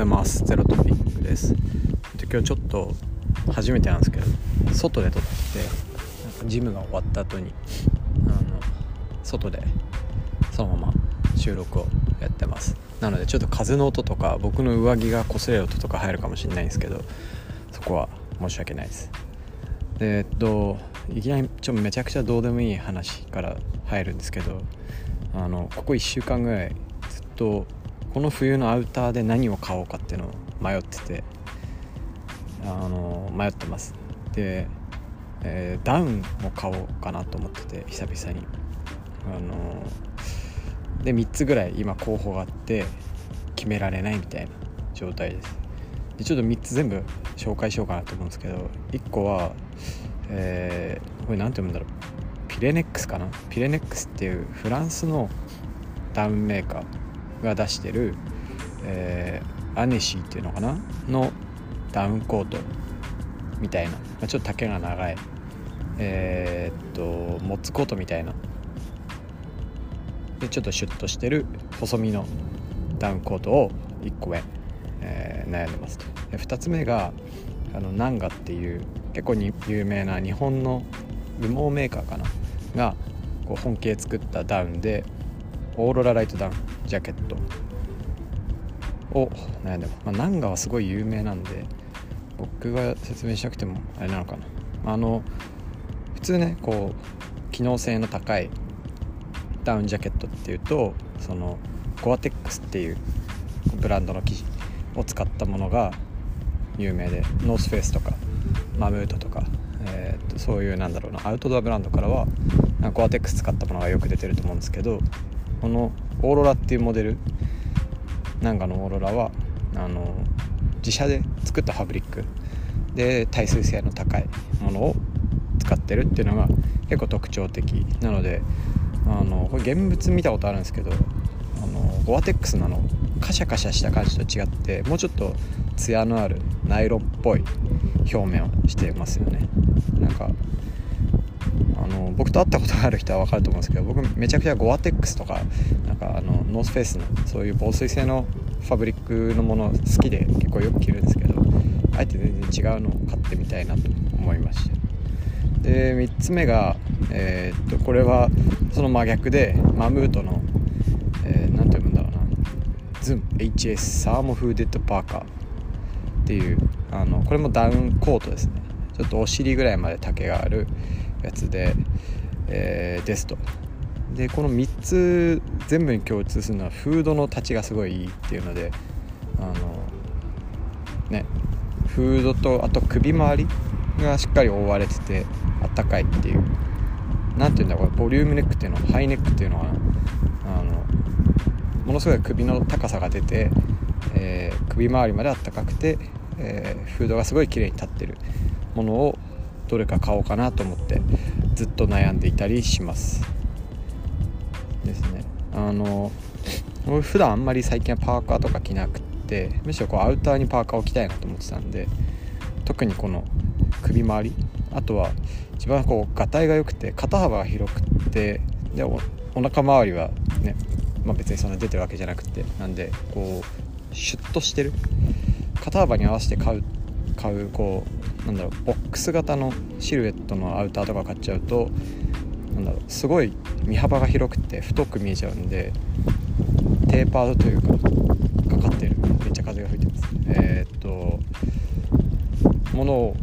ざいます。ゼロトピックです。で今日ちょっと初めてなんですけど外で撮ってなんかジムが終わった後にあの外でそのまま収録をやってます。なのでちょっと風の音とか僕の上着が擦れる音とか入るかもしれないんですけどそこは申し訳ないです。でえっといきなりちょめちゃくちゃどうでもいい話から入るんですけどあのここ1週間ぐらいずっとこの冬のアウターで何を買おうかっていうのを迷っててあの迷ってます。で、えー、ダウンを買おうかなと思ってて久々に。あので3つぐらい今候補があって決められないみたいな状態です。でちょっと3つ全部紹介しようかなと思うんですけど1個は、えー、これ何て読むんだろう。ピレネックスかな？ピレネックスっていうフランスのダウンメーカー。が出してる、えー、アネシーっていうのかな？のダウンコートみたいな、まあ、ちょっと丈が長い。えー、っとモッツコートみたいな。でちょっとシュッとしてる細身のダウンコートを1個目、えー、悩んでますと。で2つ目があのナンガっていう結構に有名な日本の羽毛メーカーかな？がこう本気で作ったダウンでオーロラライトダウンジャケット。を悩んでまあ、ナンガはすごい有名なんで僕が説明しなくてもあれなのかな。あの普通ねこう機能性の高いダウンジャケットっていうとそのゴアテックスっていうブランドの生地を使ったものが有名でノースフェイスとかマムートとか、えー、とそういうなんだろうなアウトドアブランドからはゴアテックス使ったものがよく出てると思うんですけどこのオーロラっていうモデルなんかのオーロラはあの自社で作ったファブリック。で耐水性の高いものを使ってるっていうのが結構特徴的。なのであのこれ現物見たことあるんですけどあのゴアテックスなのカシャカシャした感じと違ってもうちょっとツヤのあるナイロンっぽい表面をしてますよね。なんかの僕と会ったことがある人は分かると思うんですけど僕めちゃくちゃゴアテックスとかなんかあのノースフェイスのそういう防水性のファブリックのもの好きで結構よく着るんですけどあえて全然違うのを買ってみたいなと思いました。で3つ目が、えー、っとこれはその真逆でマムートの何、えー、て読むんだろうな。ズン HS サーモフーデッドパーカー。っていうあのこれもダウンコートですね。ちょっとお尻ぐらいまで丈があるやつで、えー、ですと。でこの3つ全部に共通するのはフードの立ちがすごいいいっていうのであのねフードとあと首周りがしっかり覆われててあったかいっていう。何て言うんだこれボリュームネックっていうのはハイネックっていうのはあのものすごい首の高さが出て、えー、首周りまであったかくて、えー、フードがすごい綺麗に立ってるものをどれか買おうかなと思ってずっと悩んでいたりします。ですね。あの普段あんまり最近はパーカーとか着なくてむしろこうアウターにパーカーを着たいなと思ってたんで特にこの首周りあとは一番こうがたいが良くて肩幅が広くてでおお腹周りはね、まあ、別にそんな出てるわけじゃなくてなんでこうシュッとしてる。肩幅に合わせて買う買うこうなんだろうボックス型のシルエットのアウターとか買っちゃうとなんだろうすごい身幅が広くて太く見えちゃうんでテーパードというかかかってるめっちゃ風が吹いてます。えー、っとものを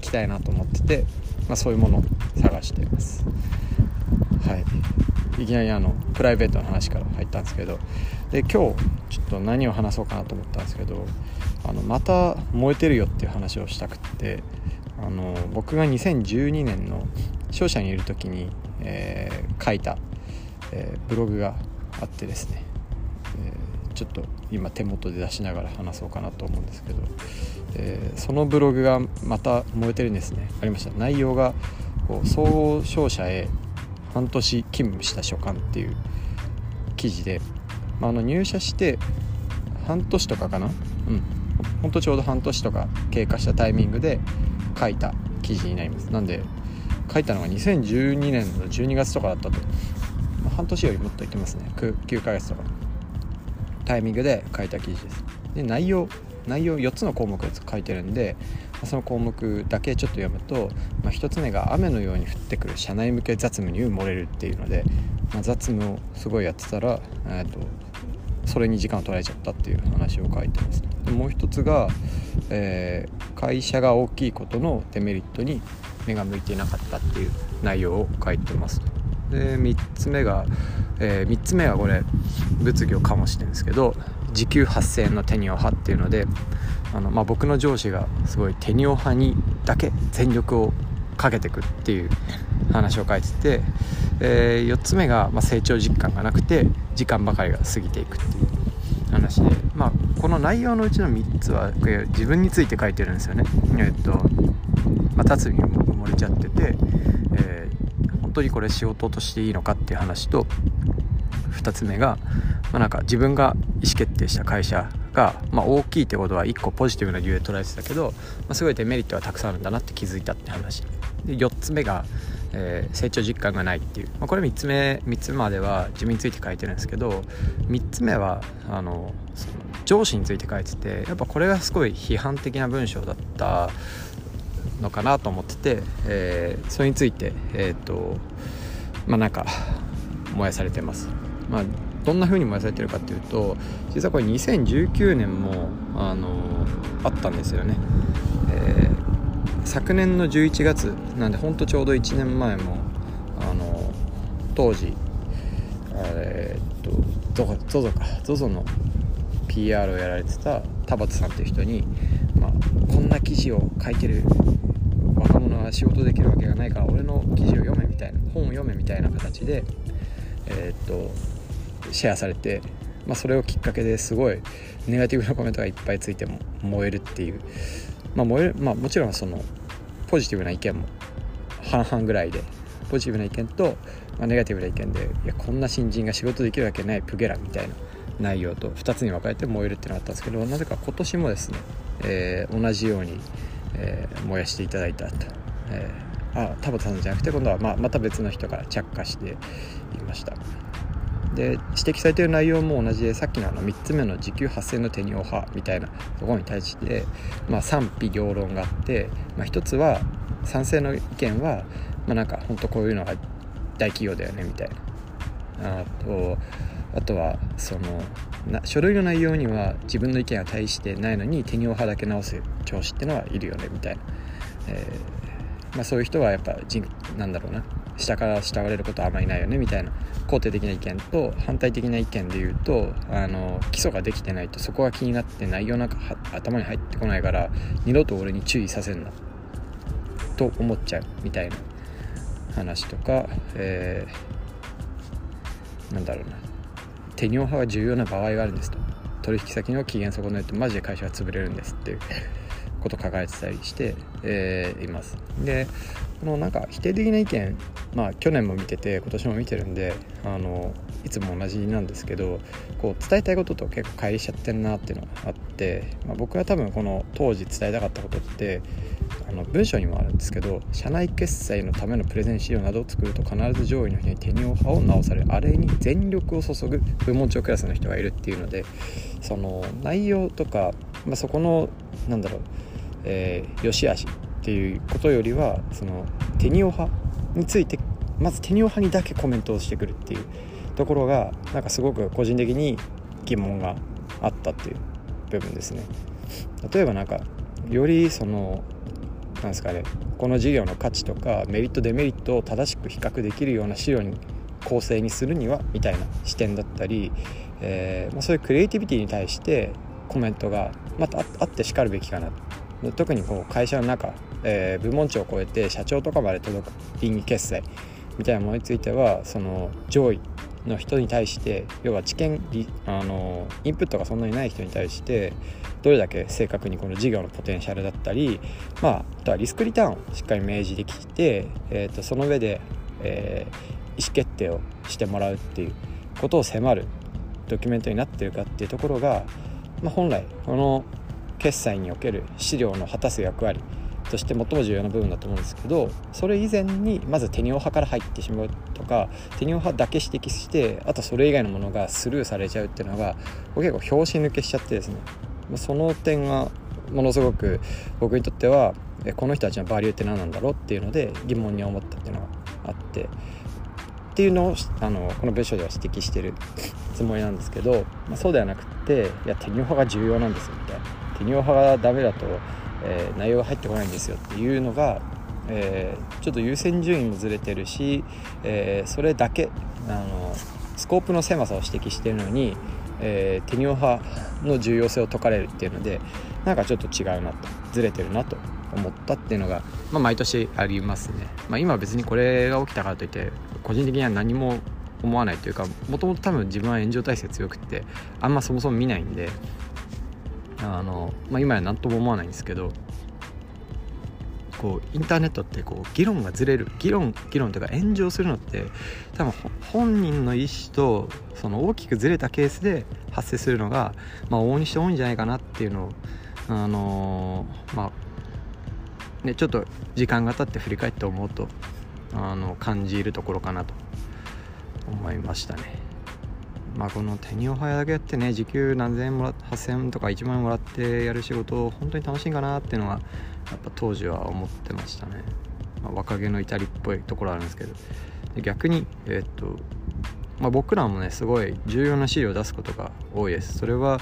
着たいなと思ってて、まあ、そういうものを探しています。はい。いきなりあのプライベートの話から入ったんですけどで今日ちょっと何を話そうかなと思ったんですけどあのまた燃えてるよっていう話をしたくってあの僕が2012年の商社にいる時に、えー、書いた、えー、ブログがあってですね、えー、ちょっと今手元で出しながら話そうかなと思うんですけど、えそのブログがまた燃えてるんですね。ありました。内容がこう総合商社へ半年勤務した書簡っていう記事で、まあ、あの入社して半年とかかなほんとちょうど半年とか経過したタイミングで書いた記事になります。なんで書いたのが2012年の12月とかだったと、まあ、半年よりもっといってますね。9, 9ヶ月とか。タイミングで書いた記事です。で内容内容4つの項目書いてるんでその項目だけちょっと読むと、まあ、1つ目が雨のように降ってくる社内向け雑務に埋もれるっていうので、まあ、雑務をすごいやってたら、えーと、それに時間を取られちゃったっていう話を書いてますでもう一つが、えー、会社が大きいことのデメリットに目が向いていなかったっていう内容を書いてます。で3つ目が、えー、3つ目はこれ物議を醸してるんですけど時給8000円のテニオ派っていうのであの、まあ、僕の上司がすごいテニオ派にだけ全力をかけてくっていう話を書いてて、え、4つ目が、まあ、成長実感がなくて時間ばかりが過ぎていくっていう話で、まあ、この内容のうちの3つは自分について書いてるんですよね。えっとまあ、辰巳も埋もれちゃってて、えー、本当にこれ仕事としていいのかっていう話と2つ目が、まあ、なんか自分が意思決定した会社が、まあ、大きいってことは1個ポジティブな理由で捉えてたけど、まあ、すごいデメリットがたくさんあるんだなって気づいたって話で4つ目が、えー、成長実感がないっていう、まあ、これ3つ目3つまでは自分について書いてるんですけど3つ目はあの上司について書いててやっぱこれがすごい批判的な文章だったのかなと思ってて、えー、それについてえっ、ー、とまあなんか燃やされてます。まあどんな風に燃やされてるかっていうと実はこれ2019年もあのあったんですよね、昨年の11月なんでほんとちょうど1年前もあの当時え、っと ZOZO か ZOZO の PR をやられてた田畑さんっていう人に、まあ、こんな記事を書いてる若者は仕事できるわけがないから俺の記事を読めみたいな本を読めみたいな形でえー、っとシェアされて、まあ、それをきっかけですごいネガティブなコメントがいっぱいついても燃えるっていう、まあ燃えるまあ、もちろんそのポジティブな意見も半々ぐらいでポジティブな意見と、まあ、ネガティブな意見でいやこんな新人が仕事できるわけないプゲラみたいな内容と2つに分かれて燃えるっていうのがあったんですけどなぜか今年もですね、えー、同じように、えー、燃やしていただいたと。えーあ田畑さんじゃなくて今度はままた別の人から着火していましたで指摘されている内容も同じでさっきのあの3つ目の時給発生のテニオ派みたいなところに対して、まあ、賛否両論があって、まあ、一つは賛成の意見は、まあ、なんか本当こういうのが大企業だよねみたいな。あとあとはそのな書類の内容には自分の意見が対してないのにテニオ派だけ直す調子ってのはいるよねみたいな、えーまあ、そういう人はやっぱ人なんだろうな。下から慕われることはあまりないよねみたいな。肯定的な意見と反対的な意見で言うとあの基礎ができてないとそこが気になって内容なんか頭に入ってこないから二度と俺に注意させんな。と思っちゃうみたいな。話とか、えー、なんだろうな。手尿派は重要な場合があるんですと。取引先の機嫌損ねるとマジで会社が潰れるんですっていう。こと書かれてたりして、えー、います。でこのなんか否定的な意見まあ去年も見てて今年も見てるんであのいつも同じなんですけどこう伝えたいことと結構乖離しちゃってんなっていうのがあって、まあ、僕は多分この当時伝えたかったことってあの文章にもあるんですけど社内決済のためのプレゼン資料などを作ると必ず上位の人にテニオ派を直されあれに全力を注ぐ部門長クラスの人がいるっていうのでその内容とか、まあ、そこのなんだろう、えー、良し悪しっていうことよりはそのテニオ派についてまずテニオ派にだけコメントをしてくるっていうところがなんかすごく個人的に疑問があったっていう部分ですね。例えばなんかよりそのなんですかねこの事業の価値とかメリットデメリットを正しく比較できるような資料に構成にするにはみたいな視点だったり、えーまあ、そういうクリエイティビティに対してコメントがまたあってしかるべきかな。特にこう会社の中えー、部門長を超えて社長とかまで届く倫理決済みたいなものについてはその上位の人に対して要は知見あのインプットがそんなにない人に対してどれだけ正確にこの事業のポテンシャルだったり、まあ、あとはリスクリターンをしっかり明示できて、えーと、その上で、えー、意思決定をしてもらうっていうことを迫るドキュメントになってるかっていうところが、まあ、本来この決済における資料の果たす役割として最も重要な部分だと思うんですけどそれ以前にまずテニオ派から入ってしまうとかテニオ派だけ指摘してあとそれ以外のものがスルーされちゃうっていうのが結構拍子抜けしちゃってですね。その点がものすごく僕にとってはこの人たちのバリューって何なんだろうっていうので疑問に思ったっていうのがあって。っていうのをあのこの文章では指摘してるつもりなんですけど、まあ、そうではなくっていやテニオ派が重要なんですよみたいな。テニオ派がダメだと、えー、内容が入ってこないんですよっていうのが、えー、ちょっと優先順位もずれてるし、えー、それだけあのスコープの狭さを指摘してるのに、えテニオ派の重要性を解かれるっていうのでなんかちょっと違うなとずれてるなと思ったっていうのが、まあ、毎年ありますね、まあ、今別にこれが起きたからといって個人的には何も思わないというかもともと多分自分は炎上体制強くてあんまそもそも見ないんであの、まあ、今や何とも思わないんですけどこうインターネットってこう議論がずれる議論議論というか炎上するのって多分本人の意思とその大きくずれたケースで発生するのが、まあ、往々にして多いんじゃないかなっていうのをあのー、まあねちょっと時間が経って振り返って思うとあの感じるところかなと思いましたね。まあ、このテニオハヤだけやってね時給何千円もら8000円とか1万円もらってやる仕事本当に楽しいんかなっていうのはやっぱ当時は思ってましたね、まあ、若気の至りっぽいところあるんですけど逆にえー、っとまあ、僕らもねすごい重要な資料を出すことが多いです。それは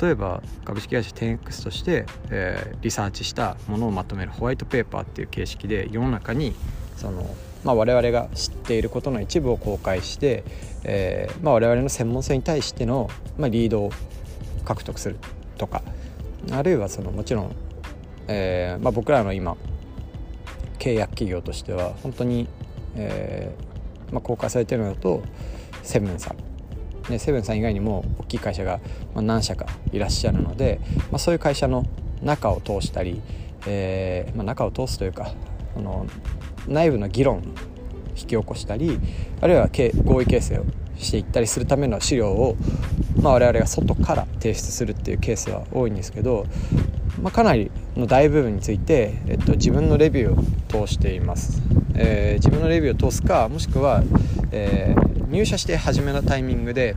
例えば株式会社 10X として、えー、リサーチしたものをまとめるホワイトペーパーっていう形式で世の中にその、まあ、我々が知っていることの一部を公開して、えーまあ、我々の専門性に対しての、まあ、リードを獲得するとかあるいはそのもちろん、えーまあ、僕らの今契約企業としては本当に、えーまあ、公開されてるのだとセブンさん。ね、セブンさん以外にも大きい会社が何社かいらっしゃるので、まあ、そういう会社の中を通したり、えーまあ、中を通すというかその内部の議論引き起こしたりあるいは合意形成をしていったりするための資料を、まあ、我々が外から提出するっていうケースは多いんですけど、まあ、かなりの大部分について、えっと、自分のレビューを通しています、えー、自分のレビューを通すかもしくは、えー、入社して始めのタイミングで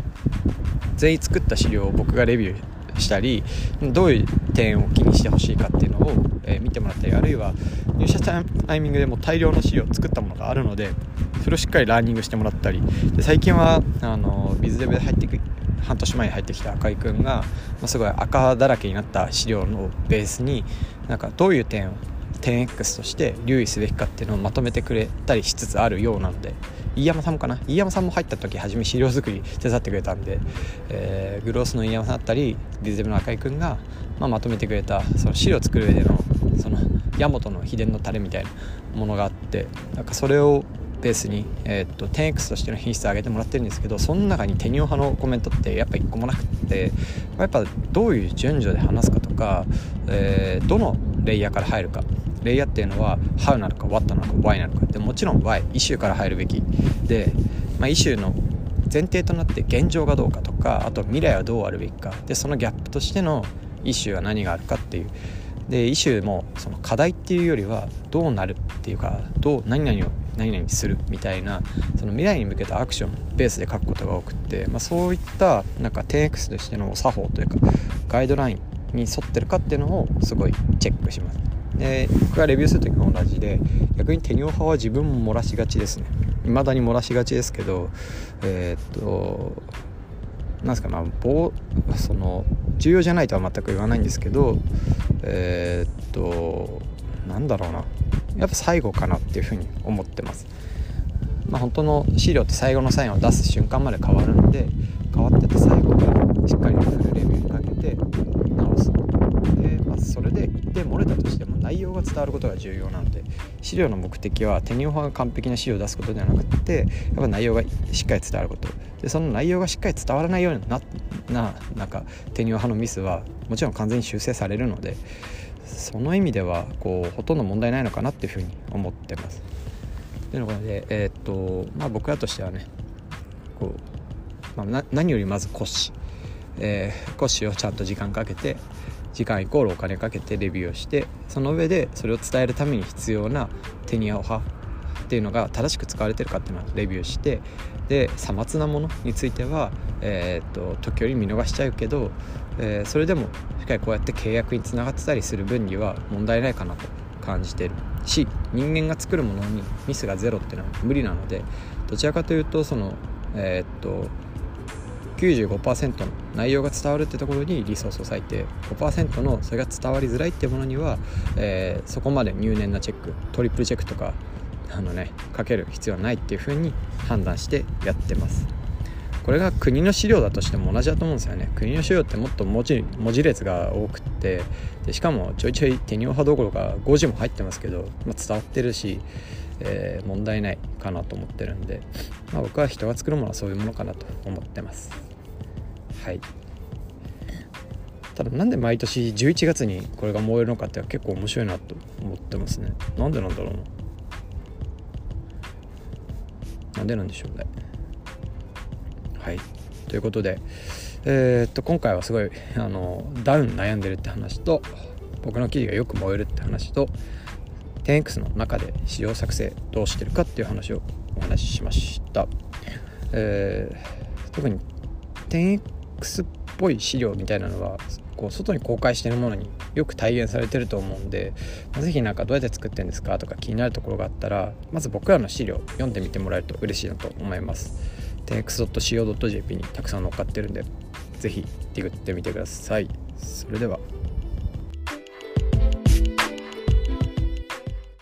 全員作った資料を僕がレビューしたりどういう点を気にしてほしいかっていうのを、え、見てもらったりあるいは入社したタイミングでも大量の資料を作ったものがあるのでそれをしっかりラーニングしてもらったり。で最近はあのビズデブで入ってく半年前に入ってきた赤井君が、まあ、すごい赤だらけになった資料のベースになんかどういう点を 10X として留意すべきかっていうのをまとめてくれたりしつつあるようなので飯山さんもかな？飯山さんも入った時初め資料作り手伝ってくれたんで、えー、グロースの飯山さんだったりディゼブの赤井君が、まあ、まとめてくれたその資料作る上でのその大和の秘伝のタレみたいなものがあってなんかそれをベースに、えー、っと 10X としての品質を上げてもらってるんですけどその中にテニオ派のコメントってやっぱ一個もなくってやっぱどういう順序で話すかとか、えー、どのレイヤーから入るか。レイヤーっていうのは How なのか What なのか Why なのか。でもちろん Why イシューから入るべき。で、まあ、イシューの前提となって現状がどうかとかあと未来はどうあるべきか。でそのギャップとしてのイシューは何があるかっていう。でイシューもその課題っていうよりはどうなるっていうかどう何々を何々するみたいなその未来に向けたアクションベースで書くことが多くって、まあ、そういったなんか 10X としての作法というかガイドラインに沿ってるかっていうのをすごいチェックします。で僕がレビューする時も同じで逆にテニオ派は自分も漏らしがちですね未だに漏らしがちですけどえー、っとなんですかまあその重要じゃないとは全く言わないんですけどえー、っとなんだろうなやっぱ最後かなっていうふうに思ってます。まあ、本当の資料って最後のサインを出す瞬間まで変わるので変わってて最後にしっかりフルレビューにかけて直すで、まあ、それで一定漏れたとしても内容が伝わることが重要なので資料の目的はテニオ派が完璧な資料を出すことではなくてやっぱ内容がしっかり伝わることでその内容がしっかり伝わらないようなななんかテニオ派のミスはもちろん完全に修正されるのでその意味ではこうほとんど問題ないのかなっていうふうに思ってます。というので、えー、っとまあ、僕らとしてはねこう、まあ、何よりまず骨子、えー、骨子をちゃんと時間かけて時間イコールお金かけてレビューをしてその上でそれを伝えるために必要なテニア派っていうのが正しく使われてるかっていうのをレビューしてでさまつなものについては、えー、っと時折見逃しちゃうけど、えー、それでもしっかりこうやって契約につながってたりする分には問題ないかなと感じてるし人間が作るものにミスがゼロっていうのは無理なのでどちらかというとそのえー、っと95%の内容が伝わるってところにリソースを割いて5%のそれが伝わりづらいってものには、えー、そこまで入念なチェックトリプルチェックとかあのねかける必要はないっていうふうに判断してやってます。これが国の資料だとしても同じだと思うんですよね。国の資料ってもっと文字文字列が多くってでしかもちょいちょい手にオハどころか5時も入ってますけど、まあ、伝わってるし、えー、問題ないかなと思ってるんで、まあ、僕は人が作るものはそういうものかなと思ってます。はい。ただなんで毎年11月にこれが燃えるのかって結構面白いなと思ってますね。なんでなんだろうな。なんでなんでしょうね。はい。ということでえー、っと今回はすごいあのダウン悩んでるって話と僕の記事がよく燃えるって話と 10X の中で仕様作成どうしてるかっていう話をお話ししました、えー、特に 10X X っぽい資料みたいなのはこう外に公開してるものによく体現されてると思うんで、まあ、是非何かどうやって作ってるんですかとか気になるところがあったらまず僕らの資料読んでみてもらえると嬉しいなと思います。Tx.co.jp にたくさん載っかってるんで是非ディグってみてください。それでは。